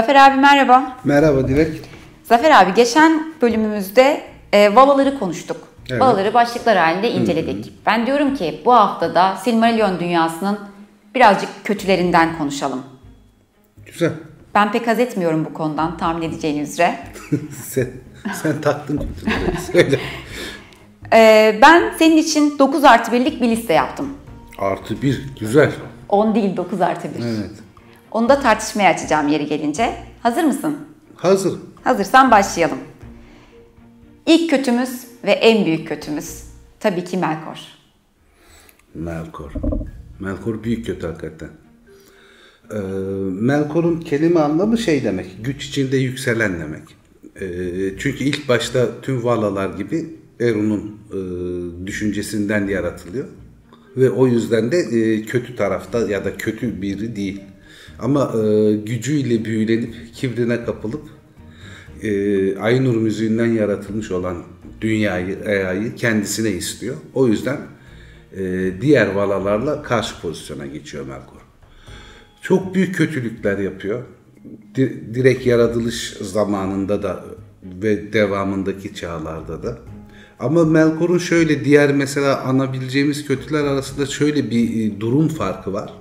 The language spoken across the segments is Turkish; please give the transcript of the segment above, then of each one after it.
Zafer abi merhaba. Merhaba Dilek. Zafer abi geçen bölümümüzde e, valaları konuştuk. Evet. Valaları başlıklar halinde inceledik. Ben diyorum ki bu haftada Silmarillion dünyasının birazcık kötülerinden konuşalım. Güzel. Ben pek haz etmiyorum bu konudan tahmin edeceğiniz üzere. sen, sen taktın kötüleri. Söyle. E, ben senin için 9 artı 1'lik bir liste yaptım. Artı bir. Güzel. 10 değil 9 artı 1. Evet. Onu da tartışmaya açacağım yeri gelince. Hazır mısın? Hazır. Hazırsan başlayalım. İlk kötümüz ve en büyük kötümüz tabii ki Melkor. Melkor. Melkor büyük kötü hakikaten. Ee, Melkor'un kelime anlamı şey demek. Güç içinde yükselen demek. Ee, çünkü ilk başta tüm valalar gibi Eru'nun e, düşüncesinden yaratılıyor. Ve o yüzden de e, kötü tarafta ya da kötü biri değil. Ama e, gücüyle büyülenip kibrine kapılıp e, Aynur müziğinden yaratılmış olan dünyayı, Ea'yı kendisine istiyor. O yüzden e, diğer valalarla karşı pozisyona geçiyor Melkor. Çok büyük kötülükler yapıyor. Di- direkt yaratılış zamanında da ve devamındaki çağlarda da. Ama Melkor'un şöyle diğer mesela anabileceğimiz kötüler arasında şöyle bir e, durum farkı var.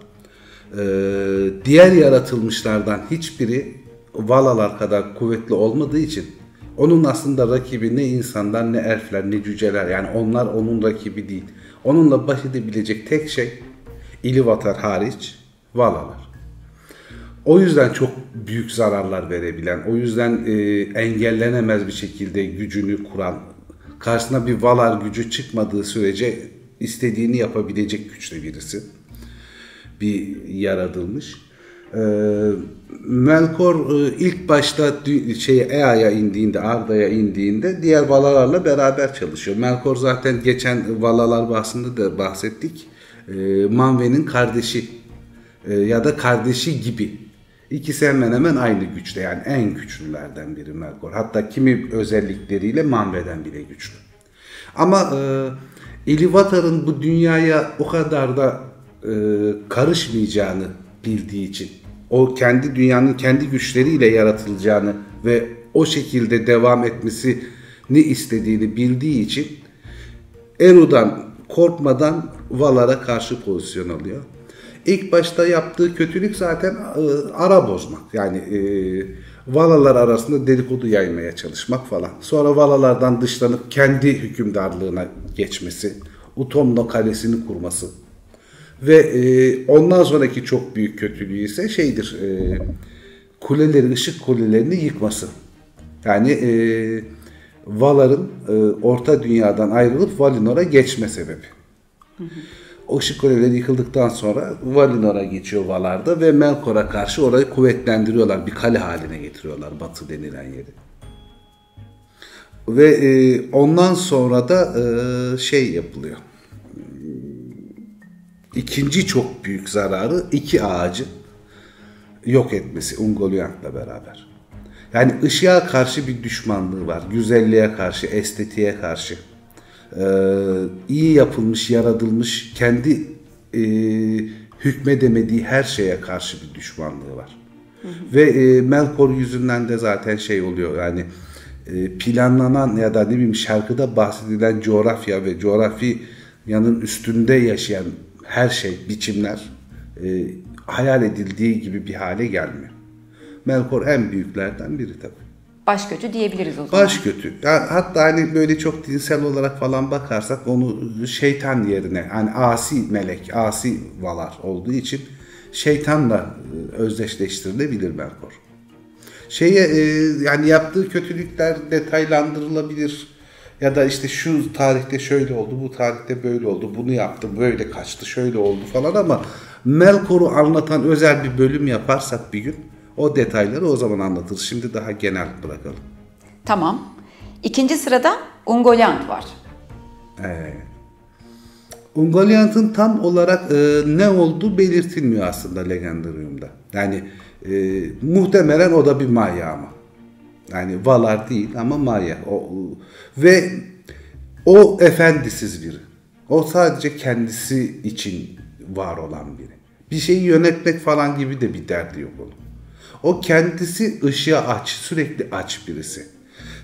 Ee, diğer yaratılmışlardan hiçbiri Valalar kadar kuvvetli olmadığı için onun aslında rakibi ne insanlar ne elfler ne cüceler yani onlar onun rakibi değil. Onunla baş edebilecek tek şey İlivatar hariç Valalar. O yüzden çok büyük zararlar verebilen, o yüzden e, engellenemez bir şekilde gücünü kuran, karşısına bir Valar gücü çıkmadığı sürece istediğini yapabilecek güçte birisi bir yaratılmış. Ee, Melkor e, ilk başta şeye Ea'ya indiğinde, Arda'ya indiğinde diğer Valalarla beraber çalışıyor. Melkor zaten geçen Valalar bahsinde de bahsettik. Ee, Manwe'nin kardeşi e, ya da kardeşi gibi. İkisi hemen hemen aynı güçte yani en güçlülerden biri Melkor. Hatta kimi özellikleriyle Manwe'den bile güçlü. Ama e, Ilúvatar'ın bu dünyaya o kadar da e, karışmayacağını bildiği için, o kendi dünyanın kendi güçleriyle yaratılacağını ve o şekilde devam etmesini istediğini bildiği için Eru'dan korkmadan Valar'a karşı pozisyon alıyor. İlk başta yaptığı kötülük zaten e, ara bozmak. Yani e, Valalar arasında dedikodu yaymaya çalışmak falan. Sonra Valalardan dışlanıp kendi hükümdarlığına geçmesi, Utomno kalesini kurması. Ve e, ondan sonraki çok büyük kötülüğü ise şeydir, e, kuleleri, ışık kulelerini yıkması. Yani e, Valar'ın e, Orta Dünya'dan ayrılıp Valinor'a geçme sebebi. O ışık kuleleri yıkıldıktan sonra Valinor'a geçiyor Valar'da ve Melkor'a karşı orayı kuvvetlendiriyorlar. Bir kale haline getiriyorlar Batı denilen yeri. Ve e, ondan sonra da e, şey yapılıyor. İkinci çok büyük zararı iki ağacı yok etmesi Ungoliant'la beraber. Yani ışığa karşı bir düşmanlığı var. Güzelliğe karşı, estetiğe karşı. Ee, iyi yapılmış, yaratılmış, kendi e, hükmedemediği her şeye karşı bir düşmanlığı var. Ve e, Melkor yüzünden de zaten şey oluyor yani e, planlanan ya da ne bileyim şarkıda bahsedilen coğrafya ve coğrafyanın üstünde yaşayan her şey, biçimler e, hayal edildiği gibi bir hale gelmiyor. Melkor en büyüklerden biri tabii. Baş kötü diyebiliriz o zaman. Baş kötü. Ya, hatta hani böyle çok dinsel olarak falan bakarsak onu şeytan yerine hani asi melek, asi valar olduğu için şeytanla e, özdeşleştirilebilir Melkor. Şeye e, yani yaptığı kötülükler detaylandırılabilir. Ya da işte şu tarihte şöyle oldu, bu tarihte böyle oldu, bunu yaptı, böyle kaçtı, şöyle oldu falan ama Melkor'u anlatan özel bir bölüm yaparsak bir gün o detayları o zaman anlatırız. Şimdi daha genel bırakalım. Tamam. İkinci sırada Ungoliant var. Ee, Ungoliant'ın tam olarak e, ne olduğu belirtilmiyor aslında Legendarium'da. Yani e, muhtemelen o da bir Maya ama. Yani Valar değil ama Maya. O, ve o efendisiz biri. O sadece kendisi için var olan biri. Bir şeyi yönetmek falan gibi de bir derdi yok onun. O kendisi ışığa aç, sürekli aç birisi.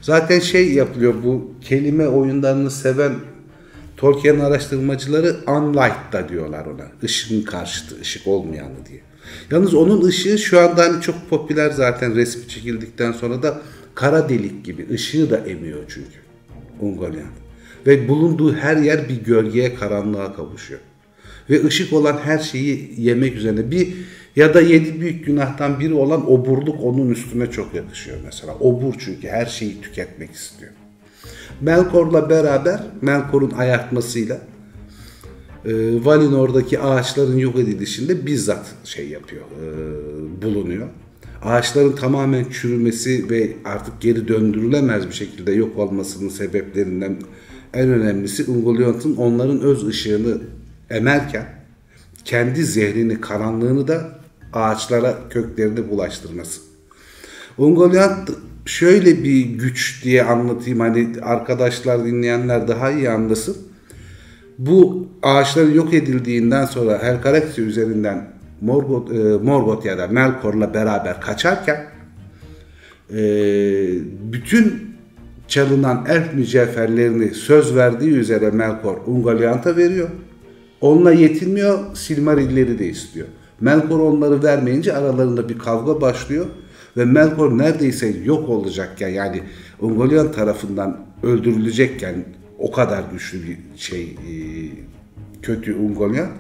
Zaten şey yapılıyor bu kelime oyunlarını seven Tolkien araştırmacıları unlight da diyorlar ona. Işığın karşıtı, ışık olmayanı diye. Yalnız onun ışığı şu anda hani çok popüler zaten resmi çekildikten sonra da kara delik gibi ışığı da emiyor çünkü Ungoliant. Ve bulunduğu her yer bir gölgeye, karanlığa kavuşuyor. Ve ışık olan her şeyi yemek üzerine bir ya da yedi büyük günahtan biri olan oburluk onun üstüne çok yakışıyor mesela. Obur çünkü her şeyi tüketmek istiyor. Melkor'la beraber Melkor'un ayartmasıyla e, Valinor'daki ağaçların yok edilişinde bizzat şey yapıyor, e, bulunuyor. Ağaçların tamamen çürümesi ve artık geri döndürülemez bir şekilde yok olmasının sebeplerinden en önemlisi Ungoliant'ın onların öz ışığını emerken kendi zehrini, karanlığını da ağaçlara köklerini bulaştırması. Ungoliant şöyle bir güç diye anlatayım hani arkadaşlar dinleyenler daha iyi anlasın. Bu ağaçların yok edildiğinden sonra Helcaraxia üzerinden Morgoth, e, Morgoth ya da Melkor'la beraber kaçarken e, bütün çalınan elf mücevherlerini söz verdiği üzere Melkor Ungoliant'a veriyor. Onunla yetinmiyor, Silmarilleri de istiyor. Melkor onları vermeyince aralarında bir kavga başlıyor ve Melkor neredeyse yok olacakken yani Ungoliant tarafından öldürülecekken o kadar güçlü bir şey e, kötü Ungoliant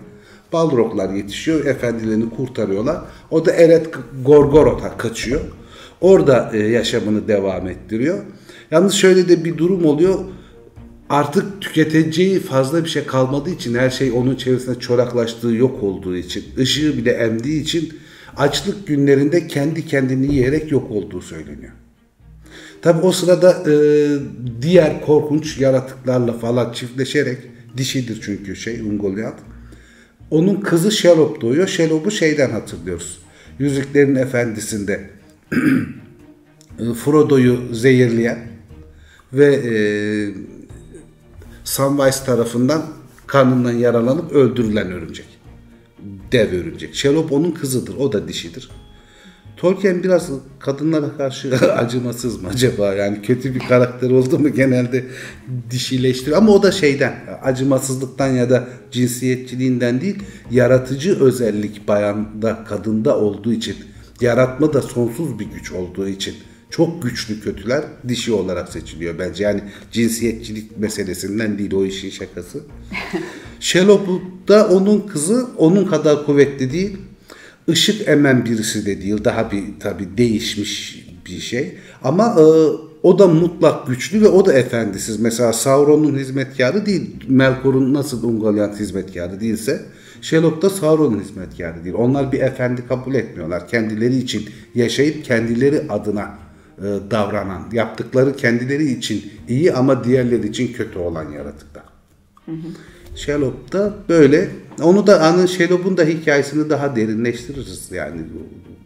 Balroglar yetişiyor, efendilerini kurtarıyorlar. O da Eret Gorgoroth'a kaçıyor. Orada e, yaşamını devam ettiriyor. Yalnız şöyle de bir durum oluyor. Artık tüketeceği fazla bir şey kalmadığı için her şey onun çevresinde çoraklaştığı yok olduğu için ışığı bile emdiği için açlık günlerinde kendi kendini yiyerek yok olduğu söyleniyor. Tabi o sırada e, diğer korkunç yaratıklarla falan çiftleşerek dişidir çünkü şey Ungoliant. Onun kızı Shelop doğuyor. Shelop'u şeyden hatırlıyoruz. Yüzüklerin Efendisi'nde Frodo'yu zehirleyen ve e, Samwise tarafından karnından yaralanıp öldürülen örümcek. Dev örümcek. Shelop onun kızıdır. O da dişidir. Tolkien biraz kadınlara karşı acımasız mı acaba? Yani kötü bir karakter oldu mu genelde dişileştiriyor. Ama o da şeyden, acımasızlıktan ya da cinsiyetçiliğinden değil, yaratıcı özellik bayanda, kadında olduğu için, yaratma da sonsuz bir güç olduğu için çok güçlü kötüler dişi olarak seçiliyor bence. Yani cinsiyetçilik meselesinden değil o işin şakası. Shelop da onun kızı onun kadar kuvvetli değil. Işık emen birisi de değil. Daha bir tabi değişmiş bir şey. Ama e, o da mutlak güçlü ve o da efendisiz. Mesela Sauron'un hizmetkarı değil. Melkor'un nasıl Ungoliant hizmetkarı değilse Sherlock da Sauron'un hizmetkarı değil. Onlar bir efendi kabul etmiyorlar. Kendileri için yaşayıp kendileri adına e, davranan, yaptıkları kendileri için iyi ama diğerleri için kötü olan yaratıklar. Hı hı. Sherlock da böyle. Onu da anın Sherlock'un da hikayesini daha derinleştiririz yani.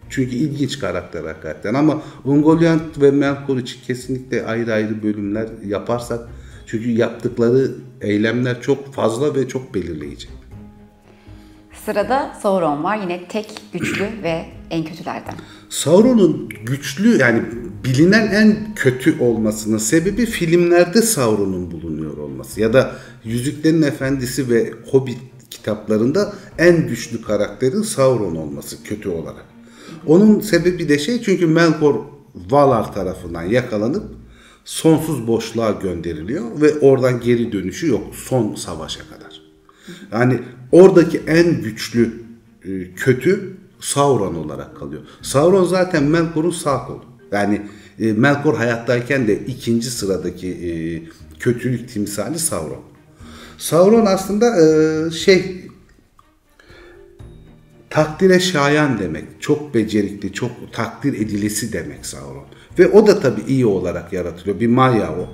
Çünkü ilginç karakter hakikaten ama Ungoliant ve Melkor için kesinlikle ayrı ayrı bölümler yaparsak çünkü yaptıkları eylemler çok fazla ve çok belirleyici. Sırada Sauron var yine tek güçlü ve en kötülerden. Sauron'un güçlü yani bilinen en kötü olmasının sebebi filmlerde Sauron'un bulunuyor olması ya da Yüzüklerin Efendisi ve Hobbit kitaplarında en güçlü karakterin Sauron olması kötü olarak. Onun sebebi de şey çünkü Melkor Valar tarafından yakalanıp sonsuz boşluğa gönderiliyor ve oradan geri dönüşü yok son savaşa kadar. Yani oradaki en güçlü e, kötü Sauron olarak kalıyor. Sauron zaten Melkor'un sağ kolu. Yani e, Melkor hayattayken de ikinci sıradaki e, kötülük timsali Sauron. Sauron aslında e, şey takdire şayan demek. Çok becerikli, çok takdir edilesi demek Sauron. Ve o da tabii iyi olarak yaratılıyor. Bir Maya o.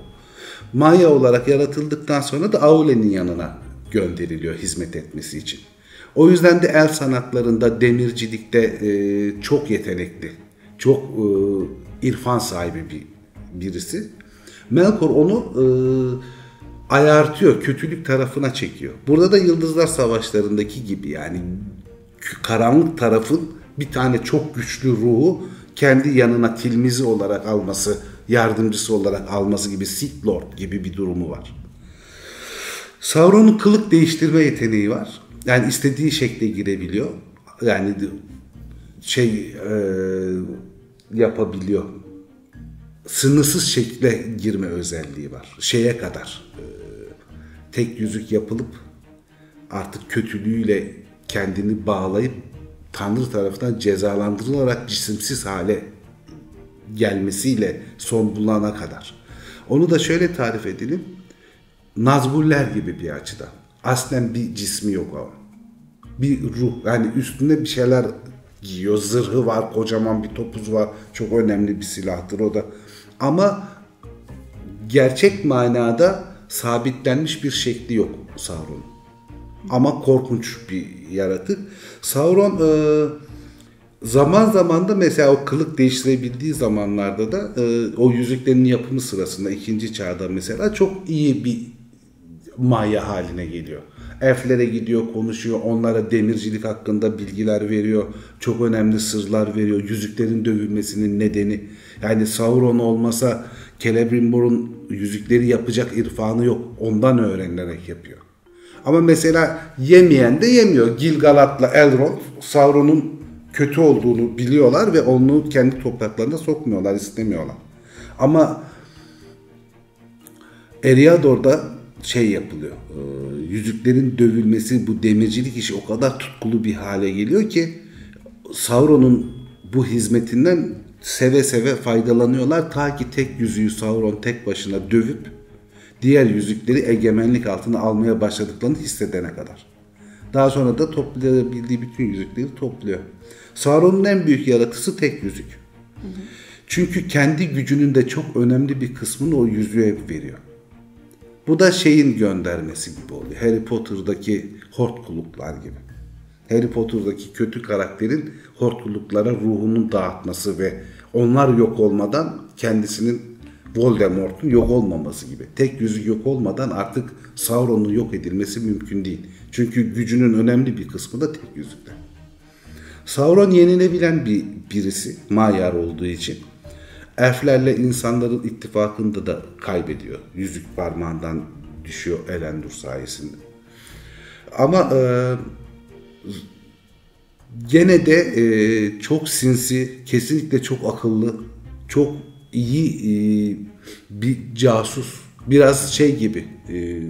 Maya olarak yaratıldıktan sonra da Aule'nin yanına gönderiliyor hizmet etmesi için. O yüzden de el sanatlarında, demircilikte e, çok yetenekli, çok e, irfan sahibi bir birisi. Melkor onu e, ayartıyor, kötülük tarafına çekiyor. Burada da Yıldızlar Savaşları'ndaki gibi yani karanlık tarafın bir tane çok güçlü ruhu kendi yanına tilmizi olarak alması, yardımcısı olarak alması gibi Sith Lord gibi bir durumu var. Sauron'un kılık değiştirme yeteneği var. Yani istediği şekle girebiliyor. Yani şey e, yapabiliyor. Sınırsız şekle girme özelliği var. Şeye kadar e, tek yüzük yapılıp artık kötülüğüyle kendini bağlayıp Tanrı tarafından cezalandırılarak cisimsiz hale gelmesiyle son bulana kadar. Onu da şöyle tarif edelim. Nazguller gibi bir açıdan. Aslen bir cismi yok ama. Bir ruh yani üstünde bir şeyler giyiyor. Zırhı var, kocaman bir topuz var. Çok önemli bir silahtır o da. Ama gerçek manada sabitlenmiş bir şekli yok Sauron. Ama korkunç bir yaratık. Sauron e, zaman zaman da mesela o kılık değiştirebildiği zamanlarda da e, o yüzüklerin yapımı sırasında ikinci çağda mesela çok iyi bir maya haline geliyor. Elflere gidiyor, konuşuyor, onlara demircilik hakkında bilgiler veriyor, çok önemli sırlar veriyor, yüzüklerin dövülmesinin nedeni. Yani Sauron olmasa Celebrimbor'un yüzükleri yapacak irfanı yok, ondan öğrenilerek yapıyor. Ama mesela yemeyen de yemiyor. Gilgalad'la Elrond Sauron'un kötü olduğunu biliyorlar ve onu kendi topraklarına sokmuyorlar, istemiyorlar. Ama Eriador'da şey yapılıyor. E, yüzüklerin dövülmesi bu demircilik işi o kadar tutkulu bir hale geliyor ki Sauron'un bu hizmetinden seve seve faydalanıyorlar ta ki tek yüzüğü Sauron tek başına dövüp diğer yüzükleri egemenlik altına almaya başladıklarını hissedene kadar. Daha sonra da toplayabildiği bütün yüzükleri topluyor. Sauron'un en büyük yaratısı tek yüzük. Hı hı. Çünkü kendi gücünün de çok önemli bir kısmını o yüzüğe veriyor. Bu da şeyin göndermesi gibi oluyor. Harry Potter'daki hortkuluklar gibi. Harry Potter'daki kötü karakterin hortkuluklara ruhunun dağıtması ve onlar yok olmadan kendisinin Voldemort'un yok olmaması gibi. Tek yüzü yok olmadan artık Sauron'un yok edilmesi mümkün değil. Çünkü gücünün önemli bir kısmı da tek yüzükte. Sauron yenilebilen bir birisi Maiar olduğu için elflerle insanların ittifakında da kaybediyor. Yüzük parmağından düşüyor Elendur sayesinde. Ama e, gene de e, çok sinsi, kesinlikle çok akıllı, çok iyi e, bir casus. Biraz şey gibi, e,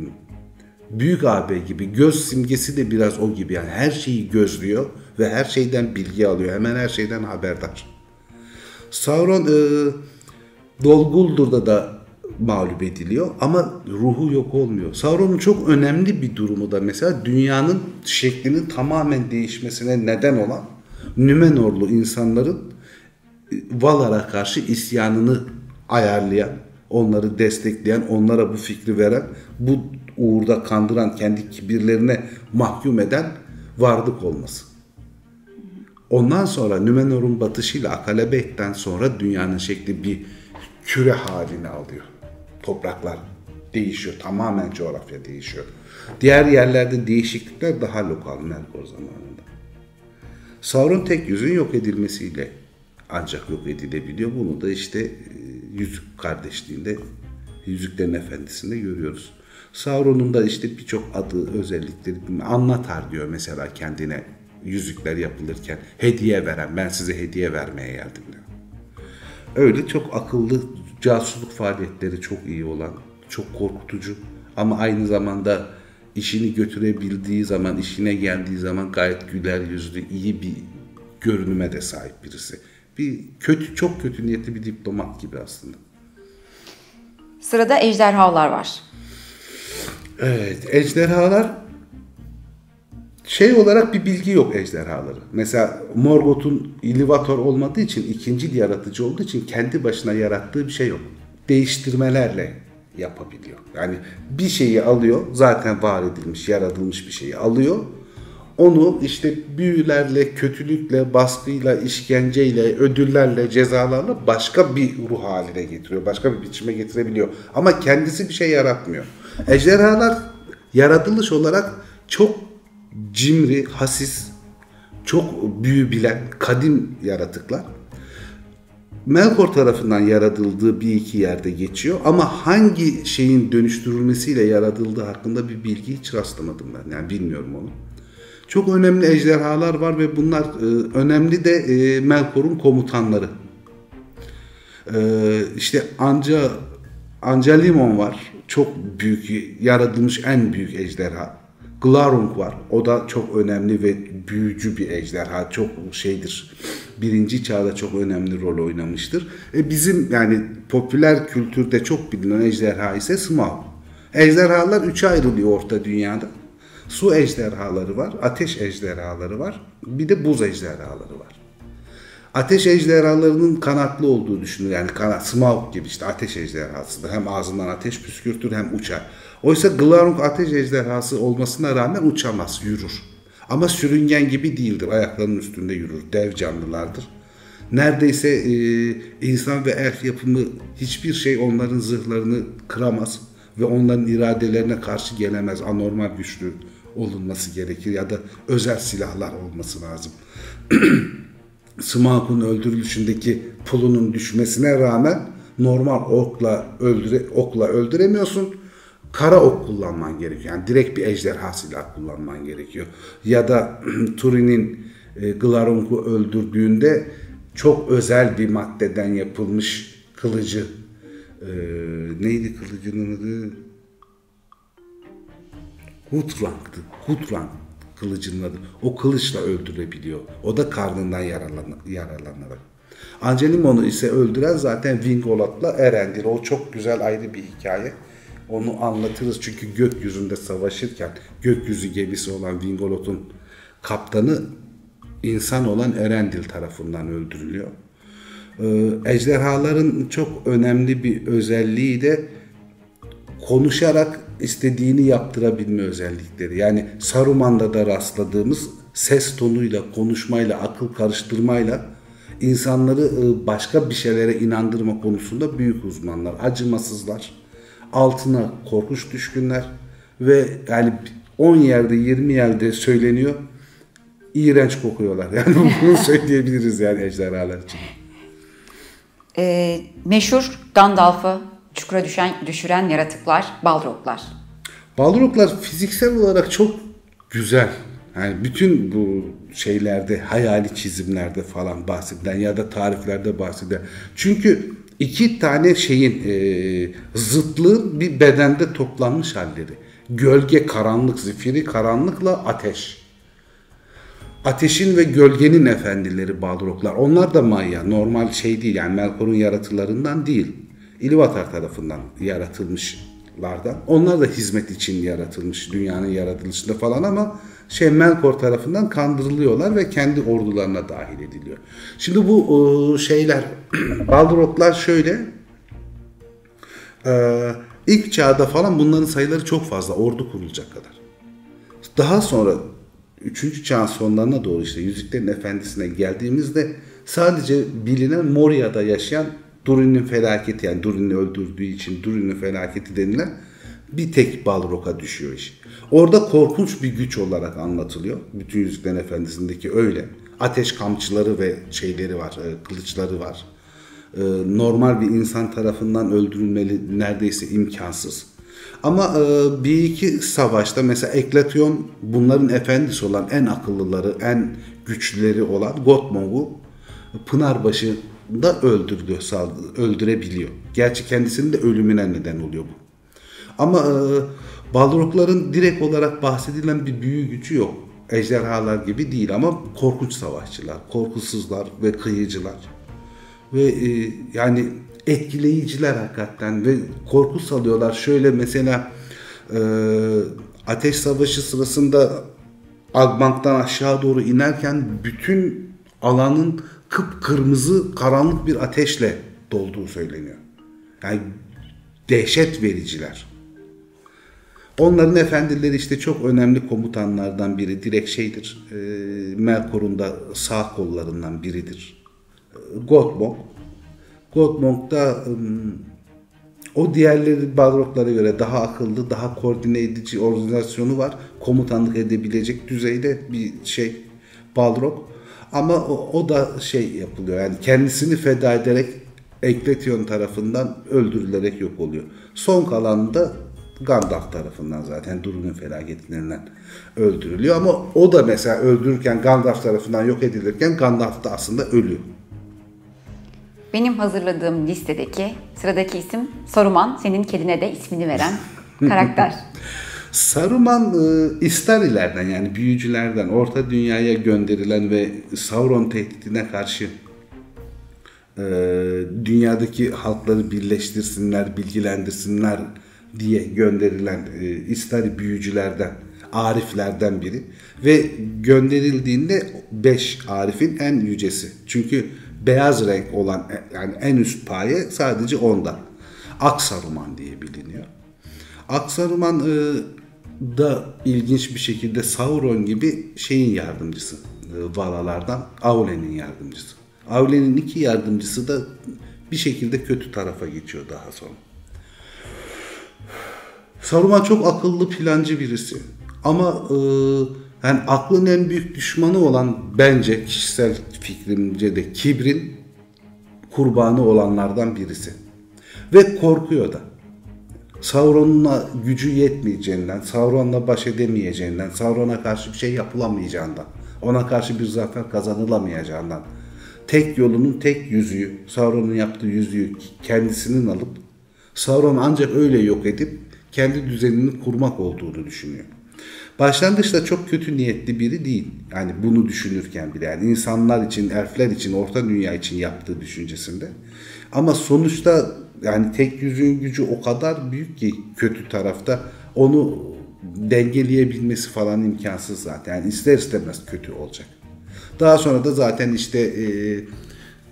büyük AB gibi, göz simgesi de biraz o gibi. Yani her şeyi gözlüyor ve her şeyden bilgi alıyor. Hemen her şeyden haberdar. Sauron e, Dolguldur'da da mağlup ediliyor ama ruhu yok olmuyor. Sauron'un çok önemli bir durumu da mesela dünyanın şeklinin tamamen değişmesine neden olan Nümenorlu insanların e, Valar'a karşı isyanını ayarlayan, onları destekleyen, onlara bu fikri veren, bu uğurda kandıran, kendi kibirlerine mahkum eden varlık olması. Ondan sonra Nümenor'un batışıyla Akalebek'ten sonra dünyanın şekli bir küre halini alıyor. Topraklar değişiyor. Tamamen coğrafya değişiyor. Diğer yerlerde değişiklikler daha lokal Melkor zamanında. Sauron tek yüzün yok edilmesiyle ancak yok edilebiliyor. Bunu da işte e, Yüzük kardeşliğinde Yüzüklerin Efendisi'nde görüyoruz. Sauron'un da işte birçok adı, özellikleri anlatar diyor mesela kendine yüzükler yapılırken hediye veren ben size hediye vermeye geldim diyor. Öyle çok akıllı casusluk faaliyetleri çok iyi olan, çok korkutucu ama aynı zamanda işini götürebildiği zaman, işine geldiği zaman gayet güler yüzlü, iyi bir görünüme de sahip birisi. Bir kötü, çok kötü niyetli bir diplomat gibi aslında. Sırada ejderhalar var. Evet, ejderhalar şey olarak bir bilgi yok ejderhaları. Mesela Morgoth'un Ilúvatar olmadığı için ikinci yaratıcı olduğu için kendi başına yarattığı bir şey yok. Değiştirmelerle yapabiliyor. Yani bir şeyi alıyor zaten var edilmiş, yaratılmış bir şeyi alıyor. Onu işte büyülerle, kötülükle, baskıyla, işkenceyle, ödüllerle, cezalarla başka bir ruh haline getiriyor. Başka bir biçime getirebiliyor. Ama kendisi bir şey yaratmıyor. Ejderhalar yaratılış olarak çok cimri, hasis, çok büyü bilen kadim yaratıklar. Melkor tarafından yaratıldığı bir iki yerde geçiyor ama hangi şeyin dönüştürülmesiyle yaratıldığı hakkında bir bilgi hiç rastlamadım ben. Yani bilmiyorum onu. Çok önemli ejderhalar var ve bunlar e, önemli de e, Melkor'un komutanları. E, işte Anca Angelimon var. Çok büyük, yaratılmış en büyük ejderha. Glarung var. O da çok önemli ve büyücü bir ejderha. Çok şeydir. Birinci çağda çok önemli rol oynamıştır. E bizim yani popüler kültürde çok bilinen ejderha ise Smaug. Ejderhalar üçe ayrılıyor orta dünyada. Su ejderhaları var, ateş ejderhaları var, bir de buz ejderhaları var. Ateş ejderhalarının kanatlı olduğu düşünülür. Yani kanat, Smaug gibi işte ateş ejderhasıdır. Hem ağzından ateş püskürtür hem uçar. Oysa Glarung ateş ejderhası olmasına rağmen uçamaz, yürür. Ama sürüngen gibi değildir. Ayaklarının üstünde yürür. Dev canlılardır. Neredeyse e, insan ve elf yapımı hiçbir şey onların zırhlarını kıramaz ve onların iradelerine karşı gelemez. Anormal güçlü olunması gerekir ya da özel silahlar olması lazım. Smaug'un öldürülüşündeki pulunun düşmesine rağmen normal okla öldüre okla öldüremiyorsun. Kara ok kullanman gerekiyor. Yani direkt bir ejderha silah kullanman gerekiyor. Ya da Turin'in e, Glarung'u öldürdüğünde çok özel bir maddeden yapılmış kılıcı e, neydi kılıcının adı? Hutrang'dı. Hutrang kılıcının adı. O kılıçla öldürebiliyor. O da karnından yaralan, yaralanarak. Angelimon'u ise öldüren zaten Vingolot'la Erendir. O çok güzel ayrı bir hikaye. Onu anlatırız çünkü gökyüzünde savaşırken gökyüzü gemisi olan Vingolot'un kaptanı insan olan Erendil tarafından öldürülüyor. Ee, ejderhaların çok önemli bir özelliği de konuşarak istediğini yaptırabilme özellikleri. Yani Saruman'da da rastladığımız ses tonuyla, konuşmayla, akıl karıştırmayla insanları e, başka bir şeylere inandırma konusunda büyük uzmanlar. Acımasızlar, altına korkunç düşkünler ve yani 10 yerde 20 yerde söyleniyor iğrenç kokuyorlar. Yani bunu söyleyebiliriz yani ejderhalar için. Ee, meşhur Gandalf'ı çukura düşen, düşüren yaratıklar, balroglar. Balroglar fiziksel olarak çok güzel. Yani bütün bu şeylerde, hayali çizimlerde falan bahsedilen ya da tariflerde bahsedilen. Çünkü iki tane şeyin e, zıtlığın bir bedende toplanmış halleri. Gölge, karanlık, zifiri, karanlıkla ateş. Ateşin ve gölgenin efendileri Balroglar. Onlar da Maya. Normal şey değil yani Melkor'un yaratılarından değil. İlvatar tarafından yaratılmışlardan. Onlar da hizmet için yaratılmış dünyanın yaratılışında falan ama şey Melkor tarafından kandırılıyorlar ve kendi ordularına dahil ediliyor. Şimdi bu şeyler Balroglar şöyle ilk çağda falan bunların sayıları çok fazla ordu kurulacak kadar. Daha sonra 3. çağın sonlarına doğru işte Yüzüklerin Efendisi'ne geldiğimizde sadece bilinen Moria'da yaşayan Durin'in felaketi yani Durin'i öldürdüğü için Durin'in felaketi denilen bir tek Balrog'a düşüyor iş. Orada korkunç bir güç olarak anlatılıyor. Bütün Yüzüklerin Efendisi'ndeki öyle. Ateş kamçıları ve şeyleri var, e, kılıçları var. E, normal bir insan tarafından öldürülmeli neredeyse imkansız. Ama e, bir iki savaşta mesela Eklatyon bunların efendisi olan en akıllıları, en güçlüleri olan Gotmog'u Pınarbaşı'nda öldürüyor, öldürebiliyor. Gerçi kendisinin de ölümüne neden oluyor bu. Ama e, Balrogların direkt olarak bahsedilen bir büyü gücü yok. Ejderhalar gibi değil ama korkunç savaşçılar, korkusuzlar ve kıyıcılar. Ve e, yani etkileyiciler hakikaten ve korku salıyorlar. Şöyle mesela e, Ateş Savaşı sırasında Agbank'tan aşağı doğru inerken bütün alanın kıpkırmızı karanlık bir ateşle dolduğu söyleniyor. Yani dehşet vericiler. Onların efendileri işte çok önemli komutanlardan biri. Direkt şeydir. E, Melkor'un da sağ kollarından biridir. Godmog Godmonk'ta o diğerleri Balrog'lara göre daha akıllı, daha koordine edici organizasyonu var. Komutanlık edebilecek düzeyde bir şey Balrog. Ama o, o da şey yapılıyor yani kendisini feda ederek Ekletion tarafından öldürülerek yok oluyor. Son kalan da Gandalf tarafından zaten Duru'nun felaketlerinden öldürülüyor. Ama o da mesela öldürürken Gandalf tarafından yok edilirken Gandalf da aslında ölüyor. Benim hazırladığım listedeki sıradaki isim Saruman. Senin kedine de ismini veren karakter. Saruman e, İstarilerden yani büyücülerden Orta Dünya'ya gönderilen ve Sauron tehdidine karşı e, dünyadaki halkları birleştirsinler, bilgilendirsinler diye gönderilen e, İstari büyücülerden, ariflerden biri. Ve gönderildiğinde beş arifin en yücesi. Çünkü beyaz renk olan yani en üst paye sadece onda. Aksaruman diye biliniyor. Aksaruman e, da ilginç bir şekilde Sauron gibi şeyin yardımcısı. E, Valalardan Aule'nin yardımcısı. Aule'nin iki yardımcısı da bir şekilde kötü tarafa geçiyor daha sonra. Saruman çok akıllı plancı birisi. Ama e, yani aklın en büyük düşmanı olan bence kişisel fikrimce de kibrin kurbanı olanlardan birisi. Ve korkuyor da. Sauron'la gücü yetmeyeceğinden, Sauron'la baş edemeyeceğinden, Sauron'a karşı bir şey yapılamayacağından, ona karşı bir zafer kazanılamayacağından, tek yolunun tek yüzüğü, Sauron'un yaptığı yüzüğü kendisinin alıp, Sauron ancak öyle yok edip kendi düzenini kurmak olduğunu düşünüyor. Başlangıçta çok kötü niyetli biri değil. Yani bunu düşünürken bile yani insanlar için, elfler için, orta dünya için yaptığı düşüncesinde. Ama sonuçta yani tek yüzüğün gücü o kadar büyük ki kötü tarafta onu dengeleyebilmesi falan imkansız zaten. Yani ister istemez kötü olacak. Daha sonra da zaten işte e,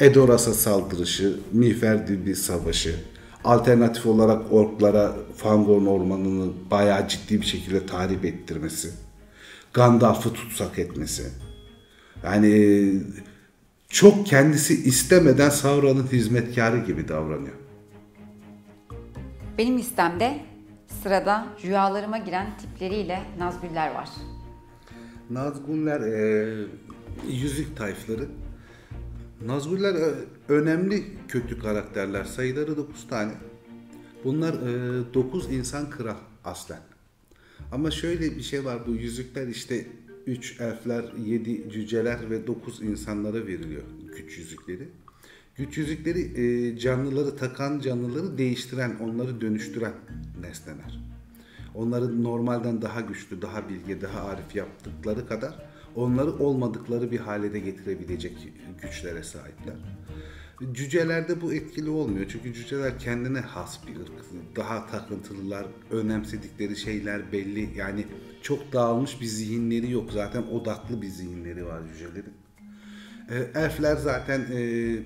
Edoras'a saldırışı, Miğfer savaşı, alternatif olarak orklara Fangorn ormanını bayağı ciddi bir şekilde tahrip ettirmesi. Gandalf'ı tutsak etmesi. Yani çok kendisi istemeden Sauron'un hizmetkarı gibi davranıyor. Benim listemde sırada rüyalarıma giren tipleriyle Nazgüller var. Nazgûl'ler e, yüzük tayfları. Nazgûl'ler e, önemli kötü karakterler. Sayıları 9 tane. Bunlar 9 e, insan kral aslen. Ama şöyle bir şey var bu yüzükler işte 3 elfler, 7 cüceler ve 9 insanlara veriliyor güç yüzükleri. Güç yüzükleri e, canlıları takan canlıları değiştiren, onları dönüştüren nesneler. Onları normalden daha güçlü, daha bilge, daha arif yaptıkları kadar onları olmadıkları bir hale de getirebilecek güçlere sahipler. Cücelerde bu etkili olmuyor. Çünkü cüceler kendine has bir ırk. Daha takıntılılar, önemsedikleri şeyler belli. Yani çok dağılmış bir zihinleri yok. Zaten odaklı bir zihinleri var cücelerin. E, elfler zaten e,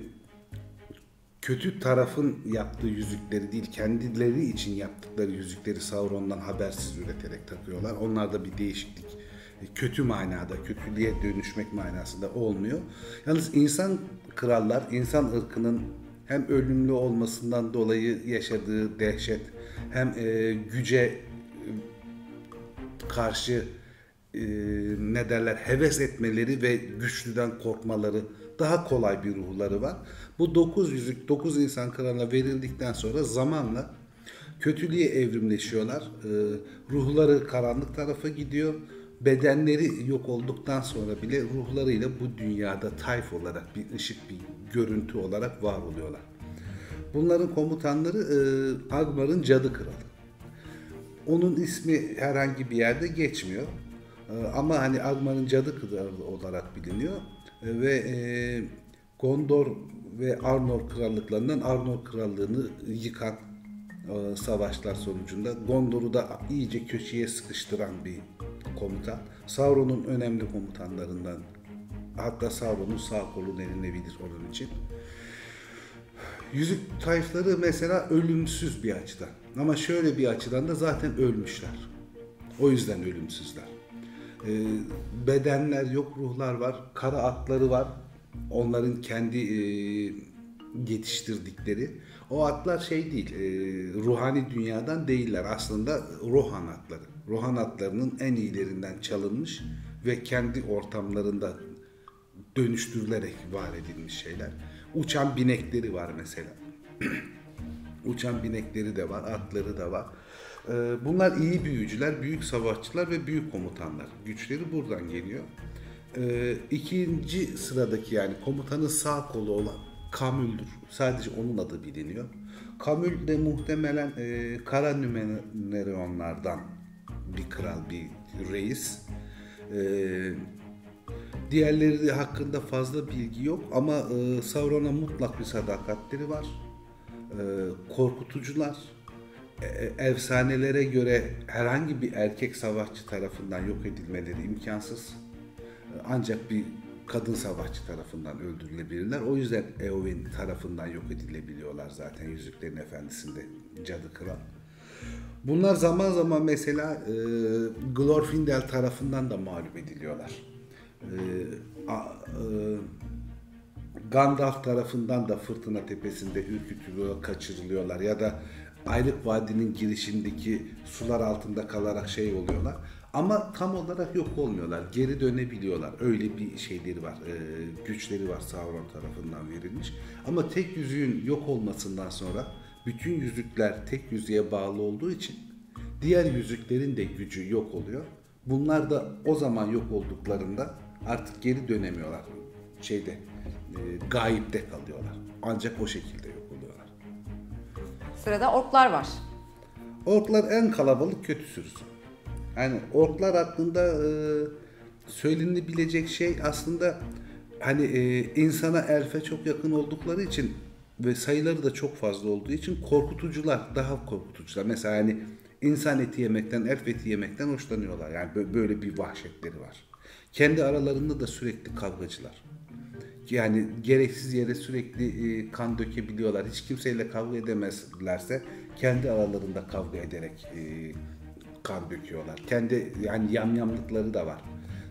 kötü tarafın yaptığı yüzükleri değil, kendileri için yaptıkları yüzükleri Sauron'dan habersiz üreterek takıyorlar. Onlarda bir değişiklik kötü manada, kötülüğe dönüşmek manasında olmuyor. Yalnız insan krallar, insan ırkının hem ölümlü olmasından dolayı yaşadığı dehşet, hem e, güce e, karşı e, ne derler heves etmeleri ve güçlüden korkmaları daha kolay bir ruhları var. Bu dokuz yüzük dokuz insan kralına verildikten sonra zamanla kötülüğe evrimleşiyorlar. E, ruhları karanlık tarafa gidiyor bedenleri yok olduktan sonra bile ruhlarıyla bu dünyada tayf olarak bir ışık bir görüntü olarak var oluyorlar. Bunların komutanları e, Agmar'ın cadı kralı. Onun ismi herhangi bir yerde geçmiyor. E, ama hani Agmar'ın cadı kralı olarak biliniyor. E, ve e, Gondor ve Arnor krallıklarından Arnor krallığını yıkan e, savaşlar sonucunda Gondor'u da iyice köşeye sıkıştıran bir komutan. Sauron'un önemli komutanlarından hatta Sauron'un sağ kolu denilebilir onun için. Yüzük tayfları mesela ölümsüz bir açıdan. Ama şöyle bir açıdan da zaten ölmüşler. O yüzden ölümsüzler. Ee, bedenler yok, ruhlar var, kara atları var. Onların kendi e, yetiştirdikleri. O atlar şey değil, e, ruhani dünyadan değiller. Aslında Rohan atları. Rohan atlarının en iyilerinden çalınmış ve kendi ortamlarında dönüştürülerek var edilmiş şeyler. Uçan binekleri var mesela. Uçan binekleri de var, atları da var. Ee, bunlar iyi büyücüler, büyük savaşçılar ve büyük komutanlar. Güçleri buradan geliyor. Ee, ikinci sıradaki yani komutanın sağ kolu olan Kamül'dür. Sadece onun adı biliniyor. Kamül de muhtemelen e, kara Nümeneronlardan bir kral, bir reis. Ee, diğerleri hakkında fazla bilgi yok ama e, Sauron'a mutlak bir sadakatleri var. E, korkutucular. E, efsanelere göre herhangi bir erkek savaşçı tarafından yok edilmeleri imkansız. E, ancak bir kadın savaşçı tarafından öldürülebilirler. O yüzden Eowyn tarafından yok edilebiliyorlar zaten Yüzüklerin Efendisi'nde Cadı Kral. Bunlar zaman zaman mesela e, Glorfindel tarafından da mağlup ediliyorlar. E, e, Gandalf tarafından da Fırtına Tepesi'nde ürkütülüyor, kaçırılıyorlar ya da Aylık Vadi'nin girişindeki sular altında kalarak şey oluyorlar. Ama tam olarak yok olmuyorlar. Geri dönebiliyorlar. Öyle bir şeyleri var. E, güçleri var Sauron tarafından verilmiş. Ama tek yüzüğün yok olmasından sonra bütün yüzükler tek yüzüğe bağlı olduğu için diğer yüzüklerin de gücü yok oluyor. Bunlar da o zaman yok olduklarında artık geri dönemiyorlar. Şeyde e, gayipte kalıyorlar. Ancak o şekilde yok oluyorlar. Sırada orklar var. Orklar en kalabalık kötü sürüsü. Yani orklar hakkında e, söylenebilecek şey aslında hani e, insana elfe çok yakın oldukları için ve sayıları da çok fazla olduğu için korkutucular, daha korkutucular. Mesela hani insan eti yemekten, elf eti yemekten hoşlanıyorlar. Yani böyle bir vahşetleri var. Kendi aralarında da sürekli kavgacılar. Yani gereksiz yere sürekli e, kan dökebiliyorlar. Hiç kimseyle kavga edemezlerse kendi aralarında kavga ederek e, kan döküyorlar. Kendi yani yamyamlıkları da var.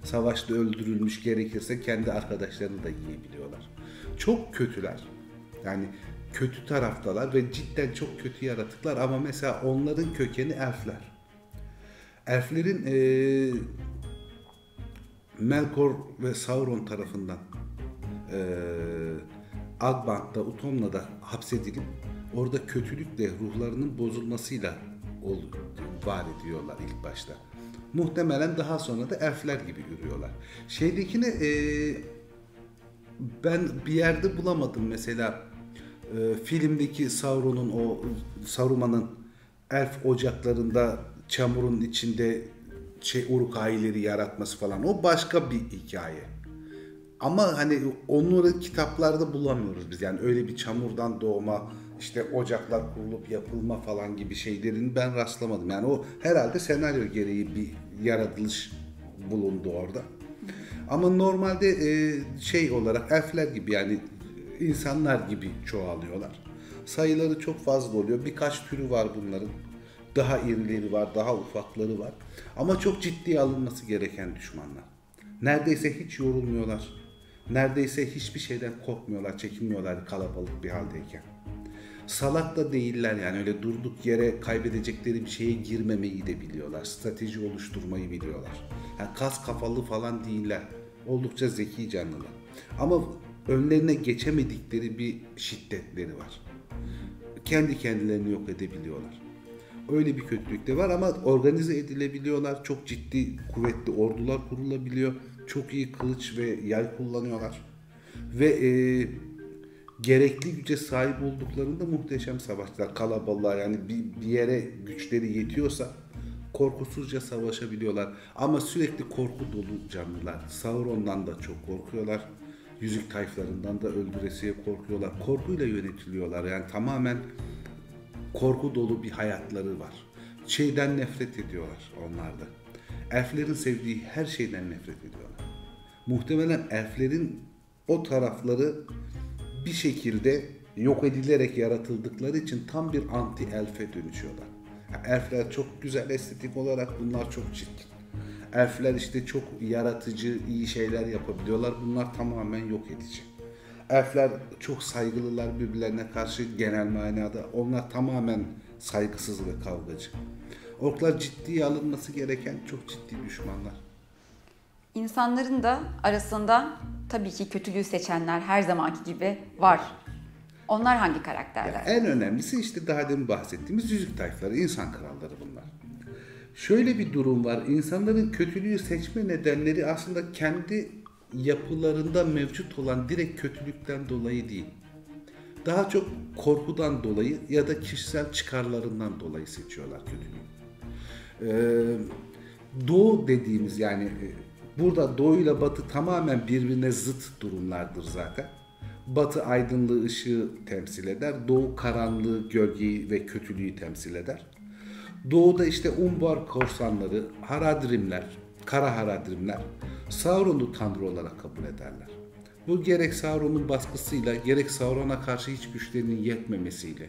Savaşta öldürülmüş gerekirse kendi arkadaşlarını da yiyebiliyorlar. Çok kötüler. Yani kötü taraftalar ve cidden çok kötü yaratıklar ama mesela onların kökeni elfler. Elflerin e, Melkor ve Sauron tarafından e, Agbant'ta, Utomna'da hapsedilip orada kötülükle ruhlarının bozulmasıyla ol, var ediyorlar ilk başta. Muhtemelen daha sonra da elfler gibi yürüyorlar. Şeydekini e, ben bir yerde bulamadım mesela e, filmdeki Sauron'un o Saruman'ın elf ocaklarında çamurun içinde şey uruk aileleri yaratması falan o başka bir hikaye. Ama hani onları kitaplarda bulamıyoruz biz. Yani öyle bir çamurdan doğma işte ocaklar kurulup yapılma falan gibi şeylerin ben rastlamadım. Yani o herhalde senaryo gereği bir yaratılış bulundu orada. Ama normalde e, şey olarak elfler gibi yani insanlar gibi çoğalıyorlar. Sayıları çok fazla oluyor. Birkaç türü var bunların. Daha irileri var, daha ufakları var. Ama çok ciddiye alınması gereken düşmanlar. Neredeyse hiç yorulmuyorlar. Neredeyse hiçbir şeyden korkmuyorlar, çekinmiyorlar kalabalık bir haldeyken. Salak da değiller yani öyle durduk yere kaybedecekleri bir şeye girmemeyi de biliyorlar. Strateji oluşturmayı biliyorlar. Yani kas kafalı falan değiller. Oldukça zeki canlılar. Ama önlerine geçemedikleri bir şiddetleri var. Kendi kendilerini yok edebiliyorlar. Öyle bir kötülük de var ama organize edilebiliyorlar. Çok ciddi, kuvvetli ordular kurulabiliyor. Çok iyi kılıç ve yay kullanıyorlar. Ve e, gerekli güce sahip olduklarında muhteşem savaşlar. Kalabalığa yani bir, bir yere güçleri yetiyorsa korkusuzca savaşabiliyorlar. Ama sürekli korku dolu canlılar. Sauron'dan da çok korkuyorlar. Yüzük tayflarından da öldüresiye korkuyorlar. Korkuyla yönetiliyorlar. Yani tamamen korku dolu bir hayatları var. Şeyden nefret ediyorlar onlar da. Elflerin sevdiği her şeyden nefret ediyorlar. Muhtemelen elflerin o tarafları bir şekilde yok edilerek yaratıldıkları için tam bir anti elfe dönüşüyorlar. Elfler çok güzel estetik olarak bunlar çok çirkin. Elfler işte çok yaratıcı, iyi şeyler yapabiliyorlar. Bunlar tamamen yok edici. Elfler çok saygılılar birbirlerine karşı genel manada. Onlar tamamen saygısız ve kavgacı. Orklar ciddiye alınması gereken çok ciddi düşmanlar. İnsanların da arasında tabii ki kötülüğü seçenler her zamanki gibi var. Onlar hangi karakterler? En önemlisi işte daha demin bahsettiğimiz yüzük tayfları, insan kralları bunlar. Şöyle bir durum var. İnsanların kötülüğü seçme nedenleri aslında kendi yapılarında mevcut olan direkt kötülükten dolayı değil. Daha çok korkudan dolayı ya da kişisel çıkarlarından dolayı seçiyorlar kötülüğü. Ee, doğu dediğimiz yani e, burada doğu ile batı tamamen birbirine zıt durumlardır zaten. Batı aydınlığı ışığı temsil eder. Doğu karanlığı, gölgeyi ve kötülüğü temsil eder. Doğuda işte Umbar korsanları, Haradrimler, Kara Haradrimler Sauron'u tanrı olarak kabul ederler. Bu gerek Sauron'un baskısıyla gerek Sauron'a karşı hiç güçlerinin yetmemesiyle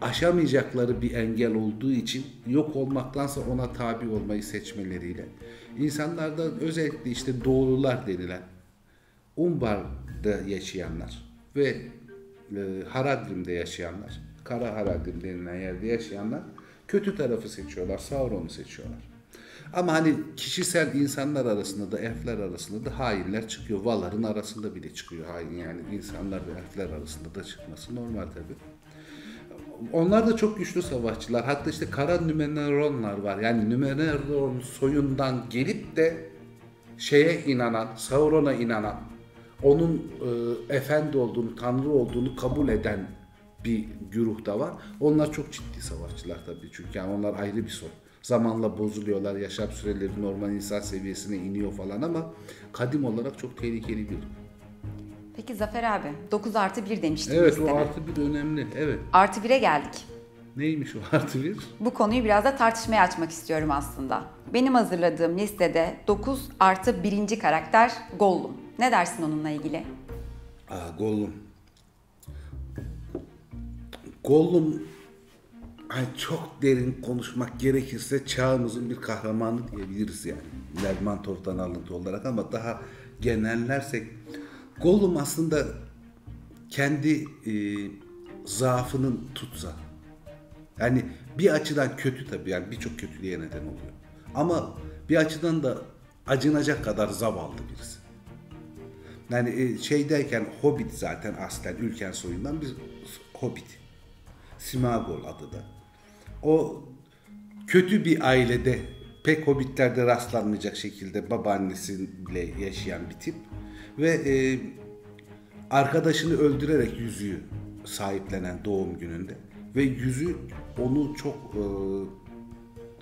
aşamayacakları bir engel olduğu için yok olmaktansa ona tabi olmayı seçmeleriyle insanlarda özellikle işte doğulular denilen Umbar'da yaşayanlar ve e, Haradrim'de yaşayanlar, Kara Haradrim denilen yerde yaşayanlar kötü tarafı seçiyorlar, Sauron'u seçiyorlar. Ama hani kişisel insanlar arasında da elfler arasında da hainler çıkıyor. Valar'ın arasında bile çıkıyor hain yani insanlar ve elfler arasında da çıkması normal tabii. Onlar da çok güçlü savaşçılar. Hatta işte Kara Nümenöronlar var. Yani Nümenöron soyundan gelip de şeye inanan, Sauron'a inanan, onun e, efendi olduğunu, tanrı olduğunu kabul eden bir güruh da var. Onlar çok ciddi savaşçılar tabii çünkü yani onlar ayrı bir soy. Zamanla bozuluyorlar, yaşam süreleri normal insan seviyesine iniyor falan ama kadim olarak çok tehlikeli bir. Peki Zafer abi 9 artı 1 demiştin Evet o artı bir önemli. Evet. Artı 1'e geldik. Neymiş o artı bir? Bu konuyu biraz da tartışmaya açmak istiyorum aslında. Benim hazırladığım listede 9 artı 1. karakter Gollum. Ne dersin onunla ilgili? Aa, Gollum. Gollum hani çok derin konuşmak gerekirse çağımızın bir kahramanı diyebiliriz yani. Lermontov'dan alıntı olarak ama daha genellersek Gollum aslında kendi e, zaafının tutsa. Yani bir açıdan kötü tabii yani birçok kötülüğe neden oluyor. Ama bir açıdan da acınacak kadar zavallı birisi. Yani e, şeydeyken Hobbit zaten aslen Ülken soyundan bir Hobbit. Simagol adı da. O kötü bir ailede pek Hobbitlerde rastlanmayacak şekilde babaannesiyle yaşayan bir tip. Ve e, arkadaşını öldürerek yüzüğü sahiplenen doğum gününde. Ve yüzü onu çok e,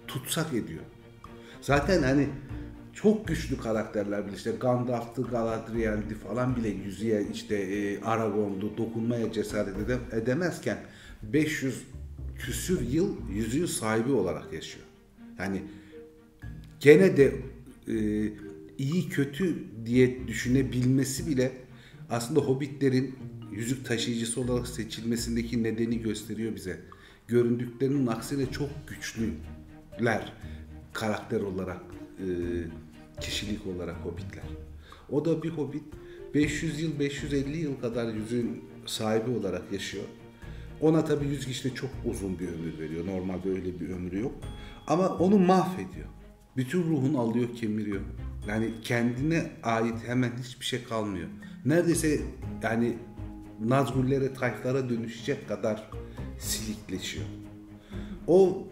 tutsak ediyor. Zaten hani çok güçlü karakterler bile işte Gandalf'tı, Galadriel'di falan bile yüzüğe işte e, Aragorn'du dokunmaya cesaret ede- edemezken 500 küsür yıl yüzüğün sahibi olarak yaşıyor. Yani gene de e, iyi kötü diye düşünebilmesi bile aslında hobbitlerin yüzük taşıyıcısı olarak seçilmesindeki nedeni gösteriyor bize. Göründüklerinin aksine çok güçlüler karakter olarak, e, kişilik olarak hobbitler. O da bir hobbit 500 yıl, 550 yıl kadar yüzüğün sahibi olarak yaşıyor. Ona tabi yüzük işte çok uzun bir ömür veriyor. Normalde öyle bir ömrü yok. Ama onu mahvediyor. Bütün ruhunu alıyor, kemiriyor. Yani kendine ait hemen hiçbir şey kalmıyor. Neredeyse yani Nazgullere, tayflara dönüşecek kadar silikleşiyor. O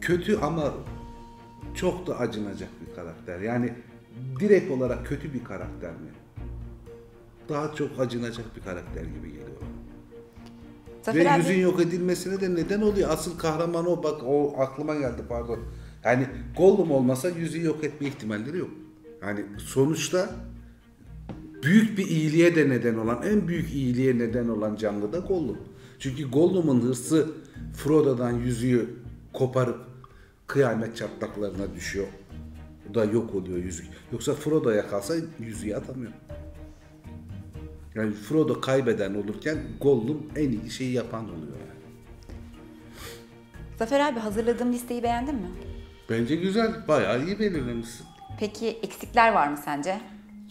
kötü ama çok da acınacak bir karakter. Yani direkt olarak kötü bir karakter mi? Daha çok acınacak bir karakter gibi geliyor. Zafer Ve abi, yüzün yok edilmesine de neden oluyor. Asıl kahraman o. Bak o aklıma geldi pardon. Yani Gollum olmasa yüzü yok etme ihtimalleri yok. Yani sonuçta büyük bir iyiliğe de neden olan, en büyük iyiliğe neden olan canlı da Gollum. Çünkü Gollum'un hırsı Frodo'dan yüzüğü koparıp kıyamet çatlaklarına düşüyor. Bu da yok oluyor yüzük. Yoksa Frodo'ya kalsa yüzüğü atamıyor. Yani Frodo kaybeden olurken Gollum en iyi şeyi yapan oluyor yani. Zafer abi hazırladığım listeyi beğendin mi? Bence güzel, bayağı iyi belirlemişsin. Peki eksikler var mı sence?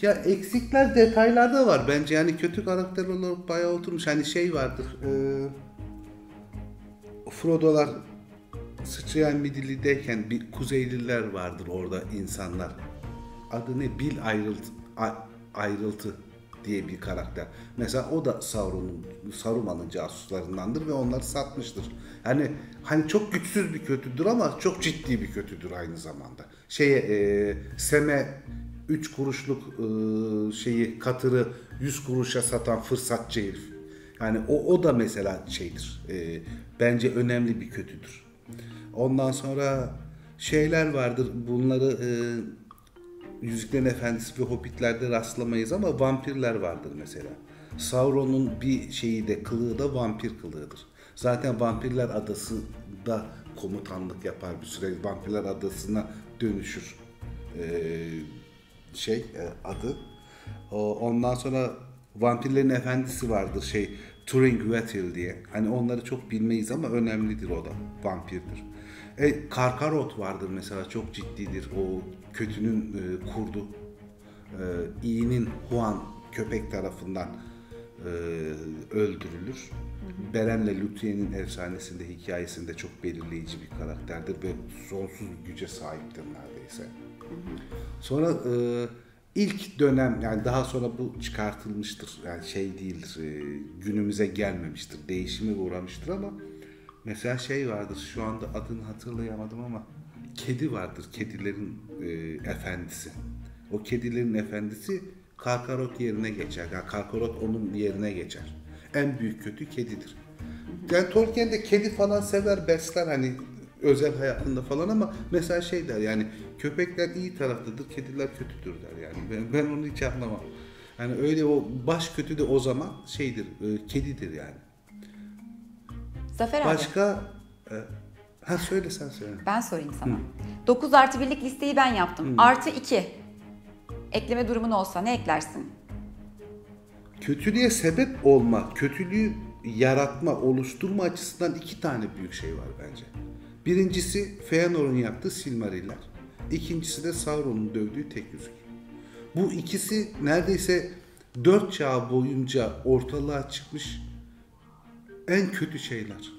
Ya eksikler detaylarda var bence yani kötü karakter olarak bayağı oturmuş. Hani şey vardır. E, Frodo'lar sıçrayan midillideyken bir Kuzeyliler vardır orada insanlar. adı ne? Bil ayrıltı, A- ayrıltı diye bir karakter. Mesela o da Sauron'un Saruman'ın casuslarındandır ve onları satmıştır. Yani hani çok güçsüz bir kötüdür ama çok ciddi bir kötüdür aynı zamanda. Şeye e, Sem'e 3 kuruşluk e, şeyi katırı 100 kuruşa satan fırsatçı herif. Yani o, o da mesela şeydir. e, bence önemli bir kötüdür. Ondan sonra şeyler vardır. Bunları e, Yüzüklerin Efendisi ve Hobbit'lerde rastlamayız ama vampirler vardır mesela. Sauron'un bir şeyi de kılığı da vampir kılığıdır. Zaten Vampirler Adası'nda komutanlık yapar bir süre. Vampirler Adası'na dönüşür ee, şey e, adı. O, ondan sonra Vampirlerin Efendisi vardır şey Turing Wetil diye. Hani onları çok bilmeyiz ama önemlidir o da. Vampirdir. E, Karkarot vardır mesela çok ciddidir. O kötünün e, kurdu. E, iyinin Huan köpek tarafından e, öldürülür. Beren'le Luthier'in efsanesinde, hikayesinde çok belirleyici bir karakterdir ve sonsuz güce sahiptir neredeyse. Sonra e, ilk dönem yani daha sonra bu çıkartılmıştır. Yani şey değildir, e, günümüze gelmemiştir, değişime uğramıştır ama mesela şey vardır şu anda adını hatırlayamadım ama kedi vardır, kedilerin e, efendisi. O kedilerin efendisi Karkarot yerine geçer. Yani Karkarot onun yerine geçer. En büyük kötü kedidir. Yani Tolkien de kedi falan sever, besler hani özel hayatında falan ama mesela şey der yani köpekler iyi taraftadır, kediler kötüdür der yani. Ben, ben onu hiç anlamam. Yani öyle o baş kötü de o zaman şeydir, e, kedidir yani. Zafer abi Başka e, ha söyle sen söyle. ben sorayım sana. 9 artı birlik listeyi ben yaptım. Artı 2. Ekleme durumun olsa ne eklersin? Kötülüğe sebep olma, kötülüğü yaratma, oluşturma açısından iki tane büyük şey var bence. Birincisi Feanor'un yaptığı Silmariller. İkincisi de Sauron'un dövdüğü tek yüzük. Bu ikisi neredeyse dört çağ boyunca ortalığa çıkmış en kötü şeyler.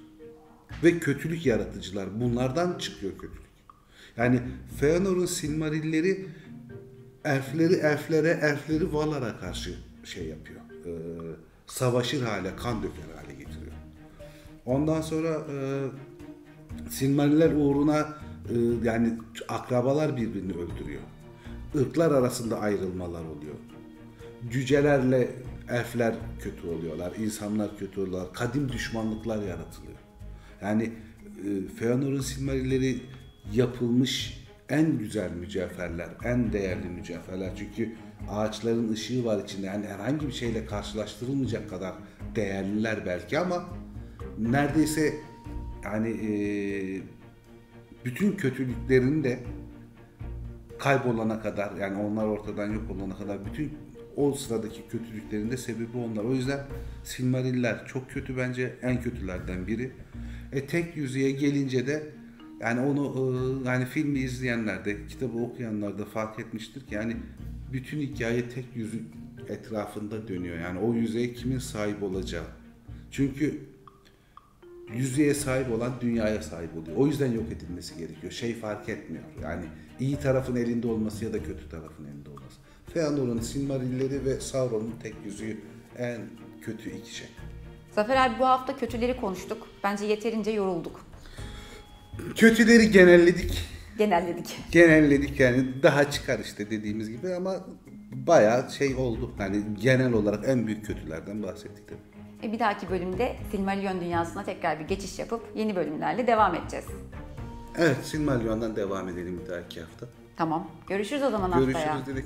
Ve kötülük yaratıcılar. Bunlardan çıkıyor kötülük. Yani Feanor'un Silmarilleri elfleri elflere, elfleri Valar'a karşı şey yapıyor. Ee, savaşır hale, kan döker hale getiriyor. Ondan sonra e, Silmariller uğruna e, yani akrabalar birbirini öldürüyor. Irklar arasında ayrılmalar oluyor. Cücelerle elfler kötü oluyorlar, insanlar kötü oluyorlar, kadim düşmanlıklar yaratılıyor. Yani e, Feanor'un Silmarilleri yapılmış en güzel mücevherler, en değerli mücevherler. Çünkü ağaçların ışığı var içinde. Yani herhangi bir şeyle karşılaştırılmayacak kadar değerliler belki ama neredeyse yani e, bütün kötülüklerini de kaybolana kadar yani onlar ortadan yok olana kadar bütün o sıradaki kötülüklerin de sebebi onlar. O yüzden Silmariller çok kötü bence en kötülerden biri. E tek yüzüğe gelince de yani onu e, yani filmi izleyenler de kitabı okuyanlar da fark etmiştir ki yani bütün hikaye tek yüzük etrafında dönüyor. Yani o yüzeye kimin sahip olacağı. Çünkü yüzeye sahip olan dünyaya sahip oluyor. O yüzden yok edilmesi gerekiyor. Şey fark etmiyor. Yani iyi tarafın elinde olması ya da kötü tarafın elinde olması. Feanor'un Silmarilleri ve Sauron'un tek yüzüğü en kötü iki şey. Zafer abi bu hafta kötüleri konuştuk. Bence yeterince yorulduk. Kötüleri genelledik. Genelledik. Genelledik yani daha çıkar işte dediğimiz gibi ama bayağı şey oldu. Hani genel olarak en büyük kötülerden bahsettik tabii. E bir dahaki bölümde Silmarillion dünyasına tekrar bir geçiş yapıp yeni bölümlerle devam edeceğiz. Evet Silmarillion'dan devam edelim bir dahaki hafta. Tamam. Görüşürüz o zaman haftaya. Görüşürüz dedik.